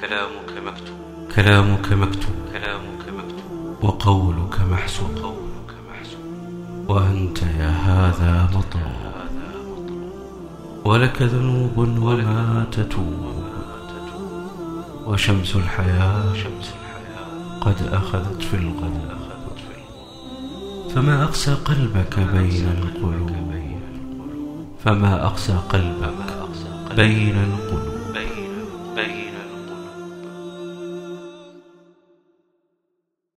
كلامك مكتوب. كلامك مكتوب. كلامك مكتوب. وقولك محسوب. قولك محسوب. وأنت يا هذا مطلوب ولك ذنوب وما تتوب. وشمس الحياة شمس الحياة. قد أخذت في الغد. فما أقسى قلبك بين القلوب. فما أقسى قلبك بين القلوب. بين بين